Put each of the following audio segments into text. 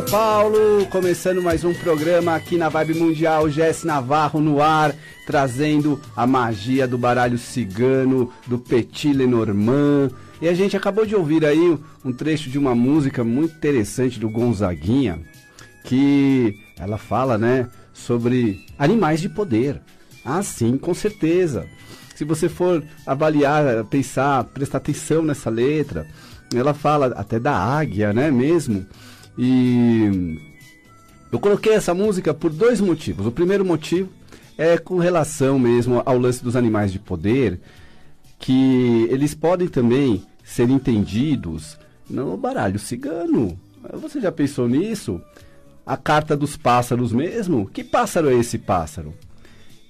São Paulo, começando mais um programa aqui na Vibe Mundial, Jess Navarro no ar, trazendo a magia do baralho cigano, do Petit Lenormand. E a gente acabou de ouvir aí um trecho de uma música muito interessante do Gonzaguinha, que ela fala, né, sobre animais de poder. Ah, sim, com certeza. Se você for avaliar, pensar, prestar atenção nessa letra, ela fala até da águia, né, mesmo. E eu coloquei essa música por dois motivos. O primeiro motivo é com relação mesmo ao lance dos animais de poder, que eles podem também ser entendidos no baralho cigano. Você já pensou nisso? A carta dos pássaros mesmo? Que pássaro é esse pássaro?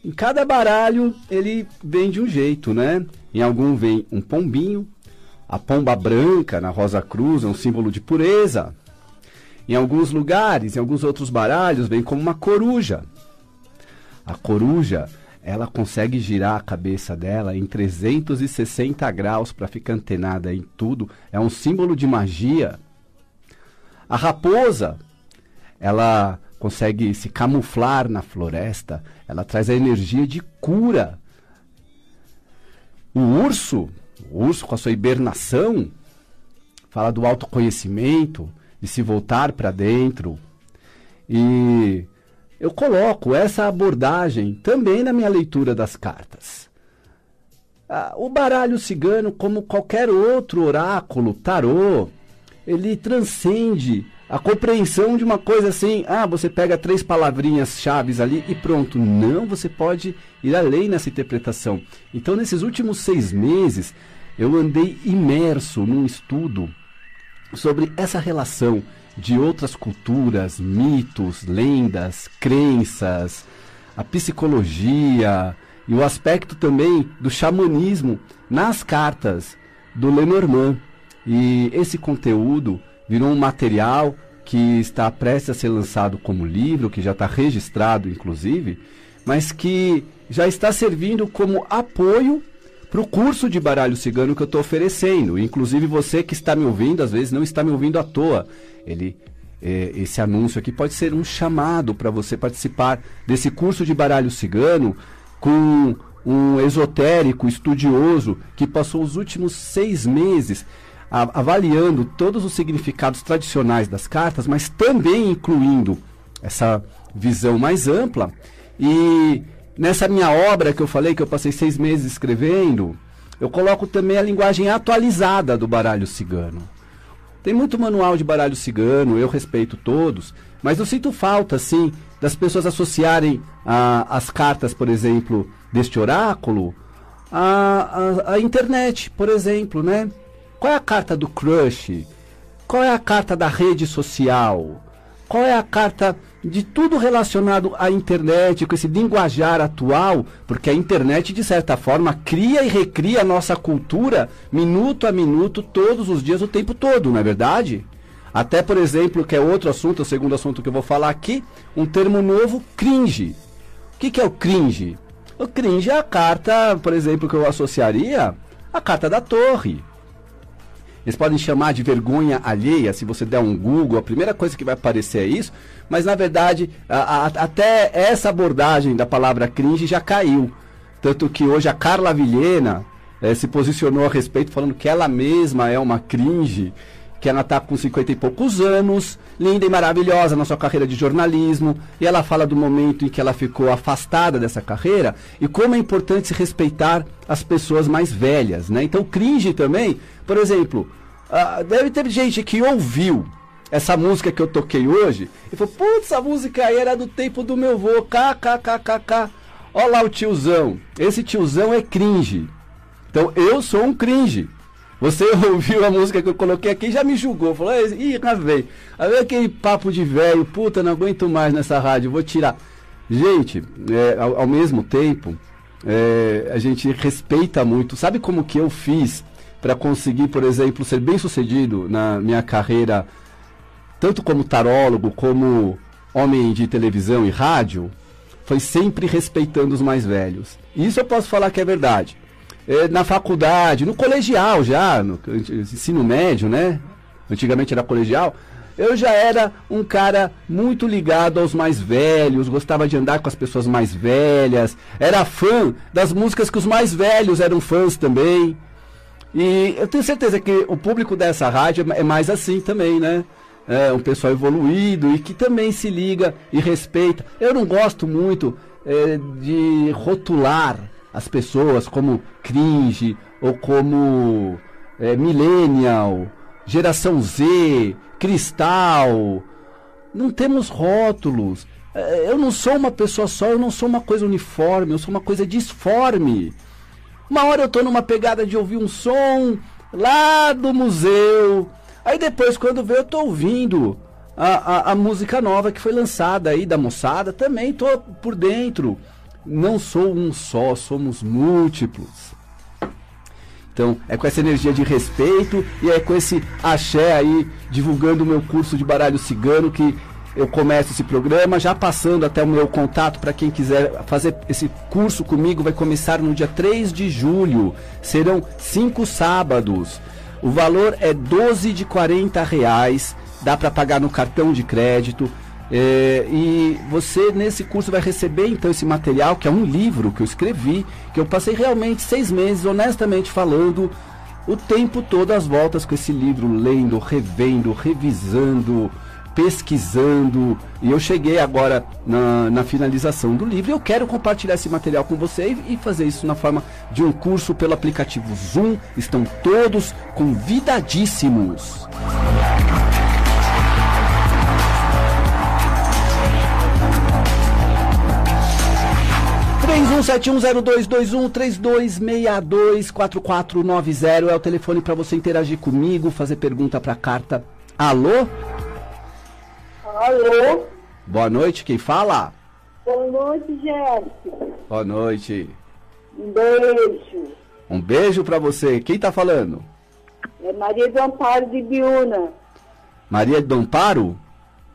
Em cada baralho ele vem de um jeito, né? Em algum vem um pombinho, a pomba branca na Rosa Cruz é um símbolo de pureza. Em alguns lugares, em alguns outros baralhos, vem como uma coruja. A coruja, ela consegue girar a cabeça dela em 360 graus para ficar antenada em tudo. É um símbolo de magia. A raposa, ela consegue se camuflar na floresta. Ela traz a energia de cura. O urso, o urso com a sua hibernação, fala do autoconhecimento, de se voltar para dentro. E eu coloco essa abordagem também na minha leitura das cartas. Ah, o baralho cigano, como qualquer outro oráculo, tarô, ele transcende a compreensão de uma coisa assim, ah, você pega três palavrinhas chaves ali e pronto. Não, você pode ir além nessa interpretação. Então, nesses últimos seis meses, eu andei imerso num estudo sobre essa relação de outras culturas, mitos, lendas, crenças, a psicologia e o aspecto também do xamanismo nas cartas do Lenormand. E esse conteúdo virou um material que está prestes a ser lançado como livro, que já está registrado, inclusive, mas que já está servindo como apoio para o curso de baralho cigano que eu estou oferecendo. Inclusive você que está me ouvindo, às vezes não está me ouvindo à toa. Ele, é, esse anúncio aqui pode ser um chamado para você participar desse curso de baralho cigano com um esotérico estudioso que passou os últimos seis meses avaliando todos os significados tradicionais das cartas, mas também incluindo essa visão mais ampla. E nessa minha obra que eu falei, que eu passei seis meses escrevendo, eu coloco também a linguagem atualizada do baralho cigano. Tem muito manual de baralho cigano, eu respeito todos, mas eu sinto falta, sim, das pessoas associarem a, as cartas, por exemplo, deste oráculo à, à internet, por exemplo, né? Qual é a carta do crush? Qual é a carta da rede social? Qual é a carta de tudo relacionado à internet, com esse linguajar atual? Porque a internet, de certa forma, cria e recria a nossa cultura minuto a minuto, todos os dias, o tempo todo, não é verdade? Até, por exemplo, que é outro assunto, o segundo assunto que eu vou falar aqui, um termo novo, cringe. O que, que é o cringe? O cringe é a carta, por exemplo, que eu associaria à carta da torre. Eles podem chamar de vergonha alheia, se você der um Google, a primeira coisa que vai aparecer é isso, mas na verdade, a, a, até essa abordagem da palavra cringe já caiu. Tanto que hoje a Carla Vilhena eh, se posicionou a respeito, falando que ela mesma é uma cringe, que ela está com 50 e poucos anos, linda e maravilhosa na sua carreira de jornalismo, e ela fala do momento em que ela ficou afastada dessa carreira e como é importante se respeitar as pessoas mais velhas, né? Então, cringe também por exemplo, uh, deve ter gente que ouviu essa música que eu toquei hoje e falou: Putz, essa música aí era do tempo do meu vô, kkkk. Olha lá o tiozão. Esse tiozão é cringe. Então eu sou um cringe. Você ouviu a música que eu coloquei aqui já me julgou. Falou, ih, velho. Aí aquele papo de velho, puta, não aguento mais nessa rádio, vou tirar. Gente, é, ao, ao, mesmo tempo, é, a gente respeita muito. Sabe como que eu fiz para conseguir, por exemplo, ser bem sucedido na minha carreira, tanto como tarólogo, como homem de televisão e rádio, foi sempre respeitando os mais velhos. Isso eu posso falar que é verdade. É, na faculdade, no colegial já, no ensino médio, né? Antigamente era colegial. eu já era um cara muito ligado aos mais velhos, gostava de andar com as pessoas mais velhas, era fã das músicas que os mais velhos eram fãs também. E eu tenho certeza que o público dessa rádio é mais assim também, né? É um pessoal evoluído e que também se liga e respeita. Eu não gosto muito é, de rotular as pessoas como cringe ou como é, millennial, geração Z, cristal. Não temos rótulos. É, eu não sou uma pessoa só, eu não sou uma coisa uniforme, eu sou uma coisa disforme. Uma hora eu tô numa pegada de ouvir um som lá do museu. Aí depois, quando vê, eu tô ouvindo a, a, a música nova que foi lançada aí da moçada. Também tô por dentro. Não sou um só, somos múltiplos. Então, é com essa energia de respeito e é com esse axé aí, divulgando o meu curso de baralho cigano, que eu começo esse programa, já passando até o meu contato para quem quiser fazer esse curso comigo, vai começar no dia 3 de julho. Serão cinco sábados. O valor é 12 de 40 reais, dá para pagar no cartão de crédito. É, e você nesse curso vai receber então esse material, que é um livro que eu escrevi, que eu passei realmente seis meses, honestamente falando, o tempo todo às voltas com esse livro, lendo, revendo, revisando, pesquisando. E eu cheguei agora na, na finalização do livro. E eu quero compartilhar esse material com você e, e fazer isso na forma de um curso pelo aplicativo Zoom. Estão todos convidadíssimos. 3171022132624490 é o telefone para você interagir comigo, fazer pergunta para a carta. Alô? Alô? Boa noite, quem fala? Boa noite, Jéssica. Boa noite. Um beijo. Um beijo para você. Quem tá falando? É Maria do Amparo de Biúna. Maria do Amparo?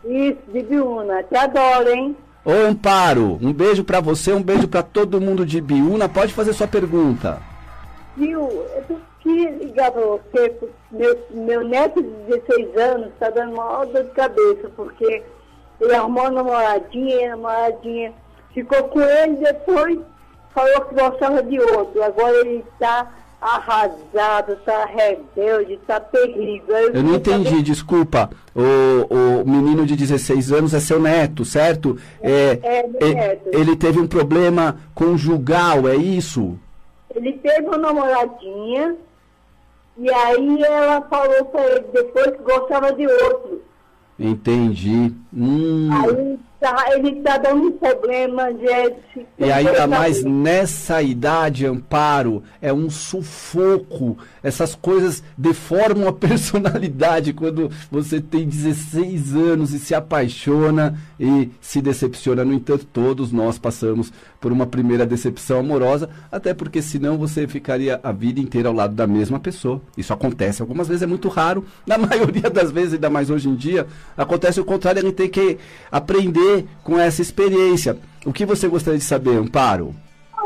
Isso, de Biúna. Te adoro, hein? Ô Amparo, um beijo para você, um beijo para todo mundo de Biúna. Pode fazer sua pergunta. Viu, eu queria ligar para você, meu, meu neto de 16 anos está dando uma dor de cabeça, porque ele arrumou uma namoradinha a namoradinha ficou com ele depois falou que gostava de outro. Agora ele está arrasado, tá rebelde, tá terrível. Eu, eu não entendi, saber... desculpa. O, o menino de 16 anos é seu neto, certo? É, é, é é, neto. Ele teve um problema conjugal, é isso? Ele teve uma namoradinha e aí ela falou pra ele depois que gostava de outro. Entendi. Hum. Aí tá, ele está dando um problema, Jéssica. E ainda mais nessa idade, Amparo, é um sufoco. Essas coisas deformam a personalidade quando você tem 16 anos e se apaixona e se decepciona. No entanto, todos nós passamos por uma primeira decepção amorosa, até porque senão você ficaria a vida inteira ao lado da mesma pessoa. Isso acontece algumas vezes, é muito raro. Na maioria das vezes, ainda mais hoje em dia, acontece o contrário, a gente tem que aprender com essa experiência. O que você gostaria de saber, Amparo?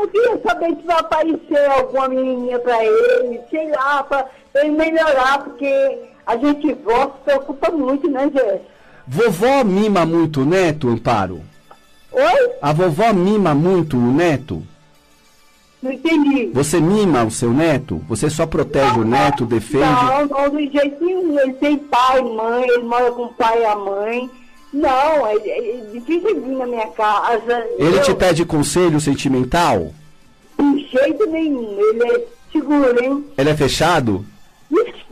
Eu queria saber se vai aparecer alguma menininha para ele, sei lá, para ele melhorar, porque a gente vó se preocupa muito, né, Jess? Vovó mima muito o neto, Amparo? Oi? A vovó mima muito o neto? Não entendi. Você mima o seu neto? Você só protege não, o neto, defende? Não, não, do jeito nenhum. Ele tem pai, mãe, ele mora com o pai e a mãe. Não, é, é difícil vir na minha casa. Ele eu... te pede conselho sentimental? De jeito nenhum. Ele é seguro, hein? Ele é fechado?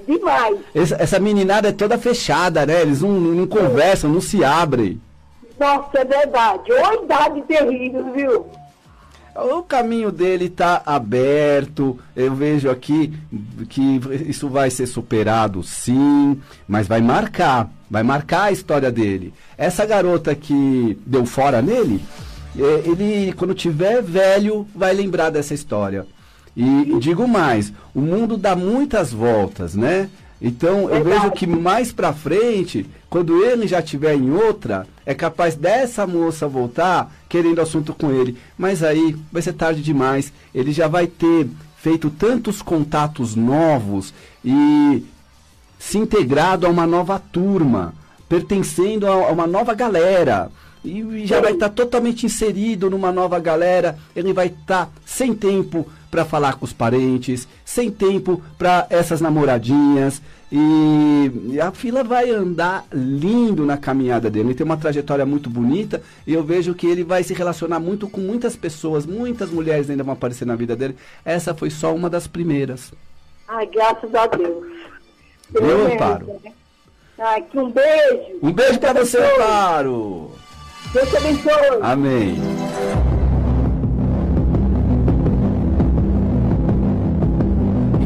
demais. Essa, essa, meninada é toda fechada, né? Eles não, não conversam, não se abrem. Nossa, é verdade. Ô idade terrível, viu? O caminho dele está aberto. Eu vejo aqui que isso vai ser superado, sim, mas vai marcar, vai marcar a história dele. Essa garota que deu fora nele, é, ele quando tiver velho vai lembrar dessa história. E digo mais, o mundo dá muitas voltas, né? Então eu vejo que mais para frente, quando ele já estiver em outra, é capaz dessa moça voltar querendo assunto com ele. Mas aí vai ser tarde demais. Ele já vai ter feito tantos contatos novos e se integrado a uma nova turma. pertencendo a, uma nova galera. E, já vai estar totalmente inserido numa nova galera. Ele vai estar sem tempo para falar com os parentes, sem tempo para essas namoradinhas. E a fila vai andar lindo na caminhada dele. Ele tem uma trajetória muito bonita e eu vejo que ele vai se relacionar muito com muitas pessoas, muitas mulheres ainda vão aparecer na vida dele. Essa foi só uma das primeiras. Ai, graças a Deus. Eu, Amparo. Né? Ai, que um beijo. Um beijo para você, Amparo. Deus te abençoe. Amém.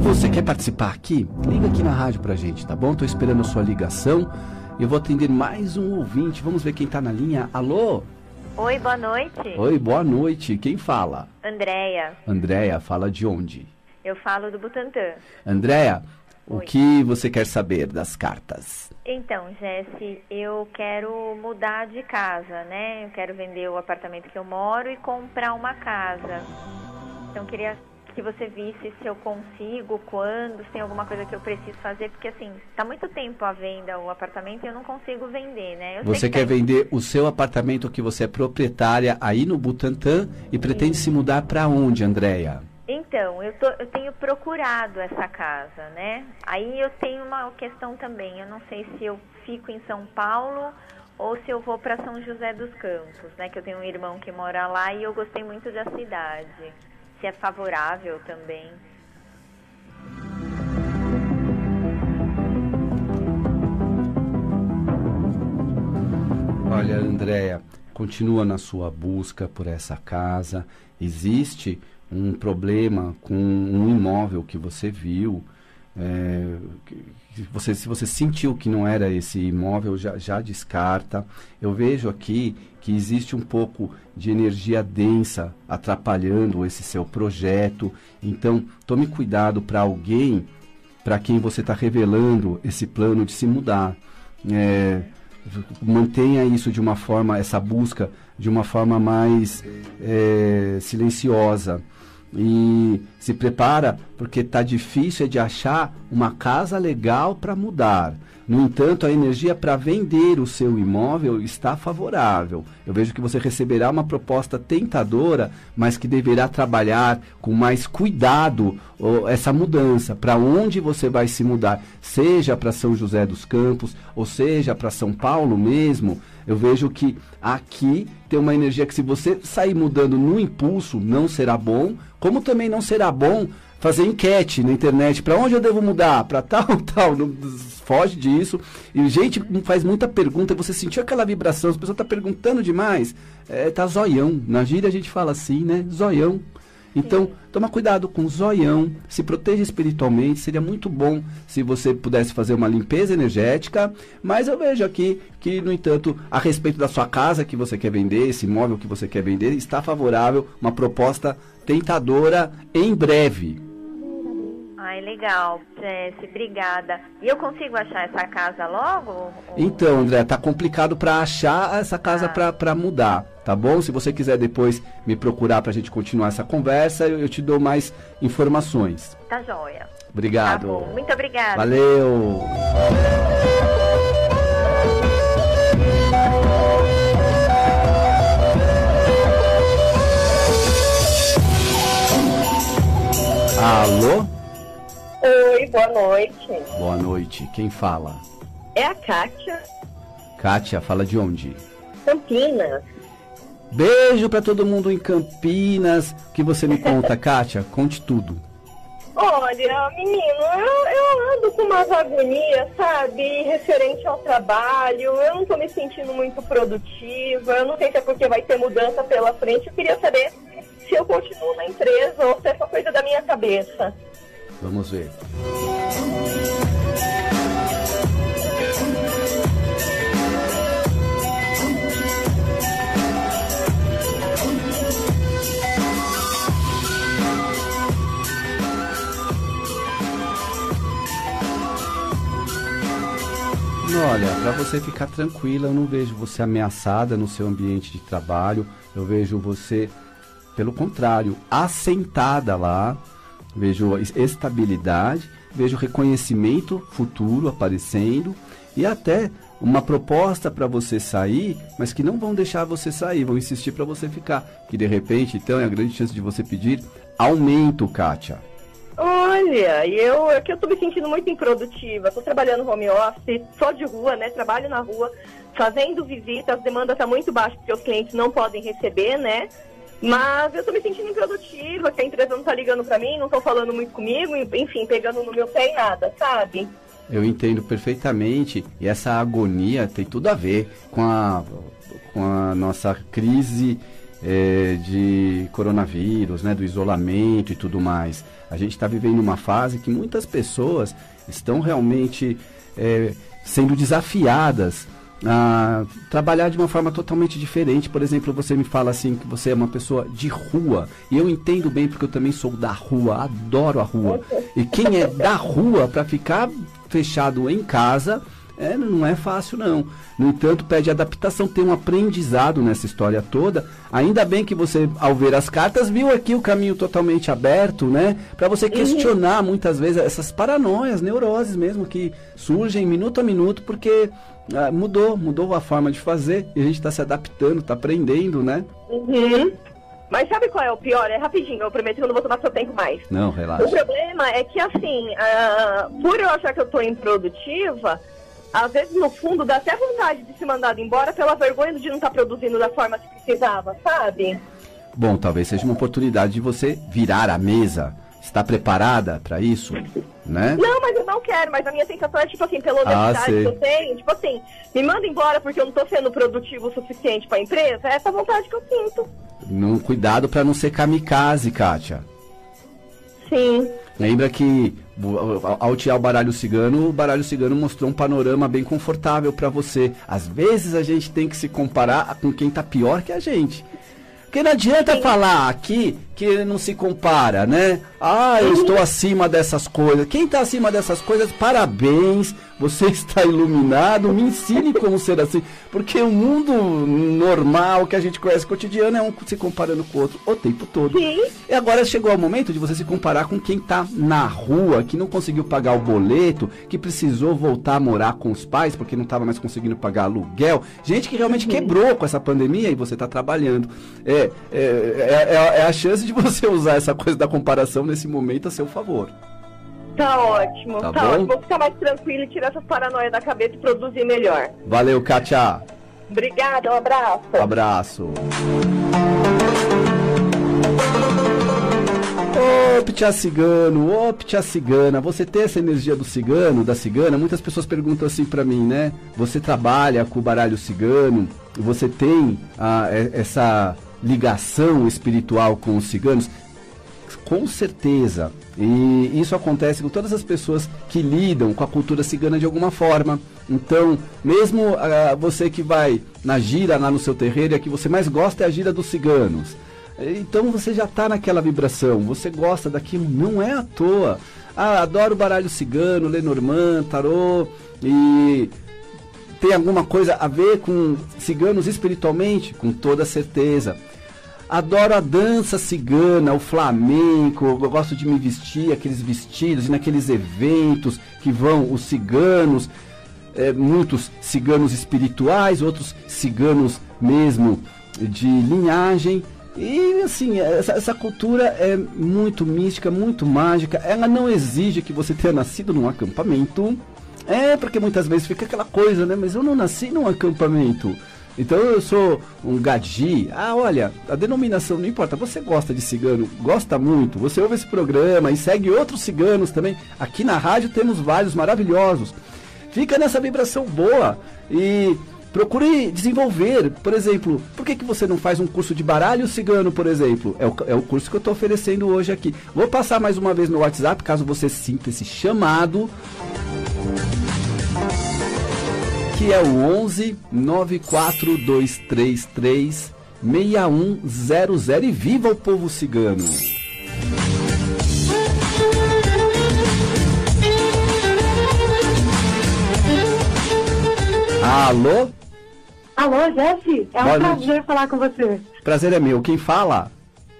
Você quer participar aqui? Liga aqui na rádio pra gente, tá bom? Tô esperando a sua ligação. Eu vou atender mais um ouvinte. Vamos ver quem tá na linha. Alô? Oi, boa noite. Oi, boa noite. Quem fala? Andréia. Andréia, fala de onde? Eu falo do Butantã. Andréia, o que você quer saber das cartas? Então, Jesse, eu quero mudar de casa, né? Eu quero vender o apartamento que eu moro e comprar uma casa. Então, queria que você visse se eu consigo, quando, se tem alguma coisa que eu preciso fazer, porque assim, está muito tempo à venda o apartamento e eu não consigo vender, né? Eu você que quer tá... vender o seu apartamento que você é proprietária aí no Butantã e pretende Sim. se mudar para onde, Andréia? Então, eu, tô, eu tenho procurado essa casa, né? Aí eu tenho uma questão também, eu não sei se eu fico em São Paulo ou se eu vou para São José dos Campos, né? Que eu tenho um irmão que mora lá e eu gostei muito da cidade se é favorável também. Olha, Andréia, continua na sua busca por essa casa. Existe um problema com um imóvel que você viu. É, você, se você sentiu que não era esse imóvel, já, já descarta. Eu vejo aqui que existe um pouco de energia densa atrapalhando esse seu projeto. Então, tome cuidado para alguém para quem você está revelando esse plano de se mudar. É, mantenha isso de uma forma, essa busca de uma forma mais é, silenciosa e se prepara porque está difícil de achar uma casa legal para mudar. No entanto, a energia para vender o seu imóvel está favorável. Eu vejo que você receberá uma proposta tentadora, mas que deverá trabalhar com mais cuidado oh, essa mudança. Para onde você vai se mudar? Seja para São José dos Campos, ou seja para São Paulo mesmo. Eu vejo que aqui tem uma energia que, se você sair mudando no impulso, não será bom, como também não será bom fazer enquete na internet para onde eu devo mudar, para tal, tal, não, foge disso. E gente faz muita pergunta, você sentiu aquela vibração, as pessoas tá perguntando demais, é, tá zoião. Na gíria a gente fala assim, né? Zoião. Então, toma cuidado com o zoião, se proteja espiritualmente, seria muito bom se você pudesse fazer uma limpeza energética, mas eu vejo aqui que, no entanto, a respeito da sua casa que você quer vender, esse imóvel que você quer vender, está favorável, uma proposta tentadora em breve. Ai, legal, Jesse, obrigada. E eu consigo achar essa casa logo? Então, André, tá complicado para achar essa casa ah. para mudar, tá bom? Se você quiser depois me procurar para a gente continuar essa conversa, eu, eu, te dou mais informações. Tá joia. Obrigado. Tá muito obrigada. Valeu. Alô? Oi, boa noite. Boa noite. Quem fala? É a Kátia. Kátia, fala de onde? Campinas. Beijo para todo mundo em Campinas. que você me conta, Kátia? Conte tudo. Olha, menino, eu, eu ando com umas agonias, sabe, referente ao trabalho. Eu não tô me sentindo muito produtiva. Eu não sei se é porque vai ter mudança pela frente. Eu queria saber se eu continuo na empresa ou se é só coisa da minha cabeça. Vamos ver. Olha, para você ficar tranquila, eu não vejo você ameaçada no seu ambiente de trabalho. Eu vejo você, pelo contrário, assentada lá, vejo estabilidade, vejo reconhecimento futuro aparecendo e até uma proposta para você sair, mas que não vão deixar você sair, vão insistir para você ficar. Que de repente, então, é a grande chance de você pedir aumento, Kátia. Olha, eu é que eu tô me sentindo muito improdutiva. Tô trabalhando home office, só de rua, né? Trabalho na rua, fazendo visitas, a demanda tá muito baixa porque os clientes não podem receber, né? Mas eu tô me sentindo improdutiva, que a empresa não tá ligando para mim, não estão falando muito comigo, enfim, pegando no meu pé e nada, sabe? Eu entendo perfeitamente e essa agonia tem tudo a ver com a, com a nossa crise é, de coronavírus, né, do isolamento e tudo mais. A gente está vivendo uma fase que muitas pessoas estão realmente é, sendo desafiadas a trabalhar de uma forma totalmente diferente. Por exemplo, você me fala assim que você é uma pessoa de rua. E eu entendo bem porque eu também sou da rua, adoro a rua. E quem é da rua para ficar fechado em casa é, não é fácil não. No entanto, pede adaptação, tem um aprendizado nessa história toda. Ainda bem que você, ao ver as cartas, viu aqui o caminho totalmente aberto, né? Para você uhum. questionar uhum. muitas vezes essas paranoias, neuroses mesmo que surgem minuto a minuto, porque ah, mudou, mudou a forma de fazer e a gente está se adaptando, está aprendendo, né? Uhum. Mas sabe qual é o pior? É rapidinho, eu prometo que eu não vou tomar seu tempo mais. Não, relaxa. O problema é que, assim, uh, por eu achar que eu estou improdutiva, às vezes, no fundo, dá até vontade de ser mandado embora pela vergonha de não estar tá produzindo da forma que precisava, sabe? Bom, talvez seja uma oportunidade de você virar a mesa. Está preparada para isso? Né? Não, mas eu não quero, mas a minha sensação é, tipo assim, pela honestidade ah, que eu tenho, tipo assim, me manda embora porque eu não estou sendo produtivo o suficiente para a empresa, é essa vontade que eu sinto. Não, cuidado para não ser kamikaze, Kátia. Sim. Lembra que ao tirar o baralho cigano, o baralho cigano mostrou um panorama bem confortável para você. Às vezes a gente tem que se comparar com quem tá pior que a gente. Porque não adianta Sim. falar aqui que não se compara, né? Ah, eu estou acima dessas coisas. Quem está acima dessas coisas, parabéns, você está iluminado, me ensine como ser assim. Porque o mundo normal que a gente conhece cotidiano é um se comparando com o outro o tempo todo. Sim. E agora chegou o momento de você se comparar com quem está na rua, que não conseguiu pagar o boleto, que precisou voltar a morar com os pais porque não estava mais conseguindo pagar aluguel. Gente que realmente uhum. quebrou com essa pandemia e você está trabalhando. É, é, é, é a chance de de você usar essa coisa da comparação nesse momento a seu favor. Tá ótimo, tá, tá ótimo. Vou ficar mais tranquilo e tirar essas paranoias da cabeça e produzir melhor. Valeu, Kátia. Obrigada, um abraço. Um abraço. Ô, Pitia Cigano, ô, Pitia Cigana, você tem essa energia do cigano, da cigana? Muitas pessoas perguntam assim para mim, né? Você trabalha com o baralho cigano, você tem ah, essa ligação espiritual com os ciganos? Com certeza. E isso acontece com todas as pessoas que lidam com a cultura cigana de alguma forma. Então, mesmo uh, você que vai na gira lá no seu terreiro, e a que você mais gosta é a gira dos ciganos. Então você já está naquela vibração, você gosta daquilo, não é à toa. Ah, adoro baralho cigano, Lenormand, tarô e tem alguma coisa a ver com ciganos espiritualmente? Com toda certeza. Adoro a dança cigana, o flamenco, eu gosto de me vestir aqueles vestidos e naqueles eventos que vão os ciganos, é, muitos ciganos espirituais, outros ciganos mesmo de linhagem. E assim, essa, essa, cultura é muito mística, muito mágica. Ela não exige que você tenha nascido num acampamento. É, porque muitas vezes fica aquela coisa, né? Mas eu não nasci num acampamento. Então eu sou um gadi. Ah, olha, a denominação não importa. Você gosta de cigano, gosta muito. Você ouve esse programa e segue outros ciganos também. Aqui na rádio temos vários maravilhosos. Fica nessa vibração boa e procure desenvolver. Por exemplo, por que, que você não faz um curso de baralho cigano, por exemplo? É o, é o curso que eu estou oferecendo hoje aqui. Vou passar mais uma vez no WhatsApp, caso você sinta esse chamado que é o 11 94233 6100 e viva o povo cigano. Alô? Alô, Jesse? É um Boa prazer noite. falar com você. Prazer é meu. Quem fala?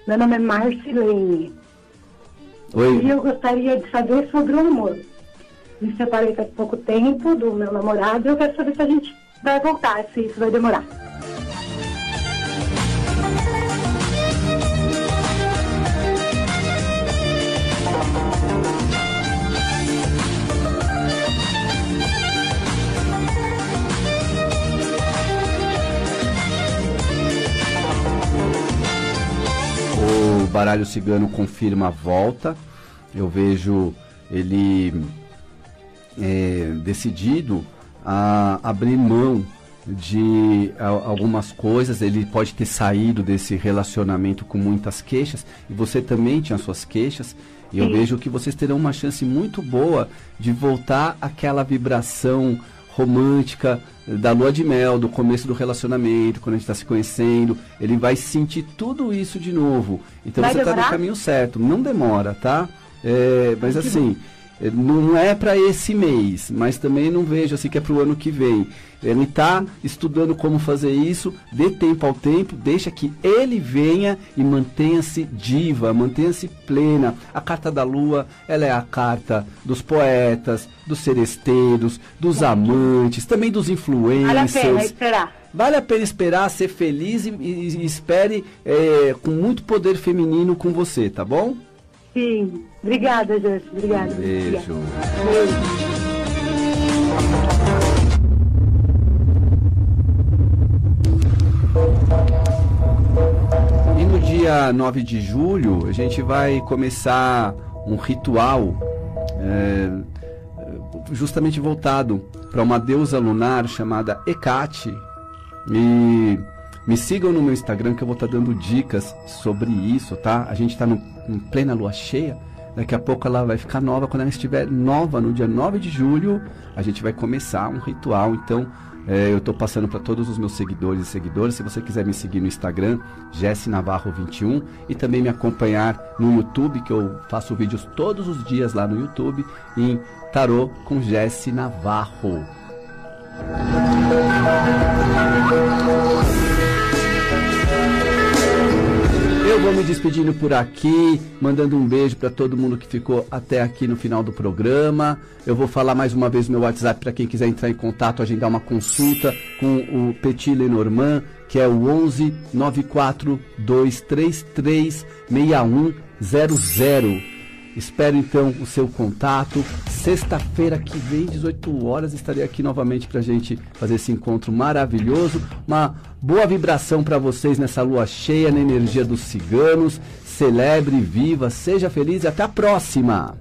Meu nome é Marcilene. Oi. E eu gostaria de saber sobre o amor. Me separei há pouco tempo do meu namorado e eu quero saber se a gente vai voltar, se isso vai demorar. Baralho cigano confirma a volta. Eu vejo ele é, decidido a abrir mão de algumas coisas. Ele pode ter saído desse relacionamento com muitas queixas e você também tinha suas queixas. E eu vejo que vocês terão uma chance muito boa de voltar àquela vibração romântica da lua de mel, do começo do relacionamento, quando a gente está se conhecendo. Ele vai sentir tudo isso de novo. Então vai você está no caminho certo. Não demora, tá? É, mas assim, é, não é para esse mês, mas também não vejo assim que é para o ano que vem. Ele está estudando como fazer isso, dê tempo ao tempo, deixa que ele venha e mantenha-se diva, mantenha-se plena. A carta da lua, ela é a carta dos poetas, dos seresteiros, dos amantes, também dos influencers. Vale a pena esperar. Vale a pena esperar, ser feliz e, e, e espere é, com muito poder feminino com você, tá bom? Sim. Obrigada, Jéssica. Obrigada. Beijo. Beijo. E no dia 9 de julho, a gente vai começar um ritual é, justamente voltado para uma deusa lunar chamada Hecate. E me sigam no meu Instagram que eu vou estar tá dando dicas sobre isso, tá? A gente está em plena lua cheia. Daqui a pouco ela vai ficar nova. Quando ela estiver nova, no dia 9 de julho, a gente vai começar um ritual. Então, é, eu estou passando para todos os meus seguidores e seguidoras. Se você quiser me seguir no Instagram, Jesse Navarro21, e também me acompanhar no YouTube, que eu faço vídeos todos os dias lá no YouTube, em Tarô com Jesse Navarro. Vou me despedindo por aqui, mandando um beijo para todo mundo que ficou até aqui no final do programa. Eu vou falar mais uma vez meu WhatsApp para quem quiser entrar em contato, agendar uma consulta com o Petit Lenormand, que é o 11 94 233 6100. Espero então o seu contato. Sexta-feira que vem, 18 horas, estarei aqui novamente para a gente fazer esse encontro maravilhoso. Uma boa vibração para vocês nessa lua cheia, na energia dos ciganos. Celebre, viva, seja feliz e até a próxima!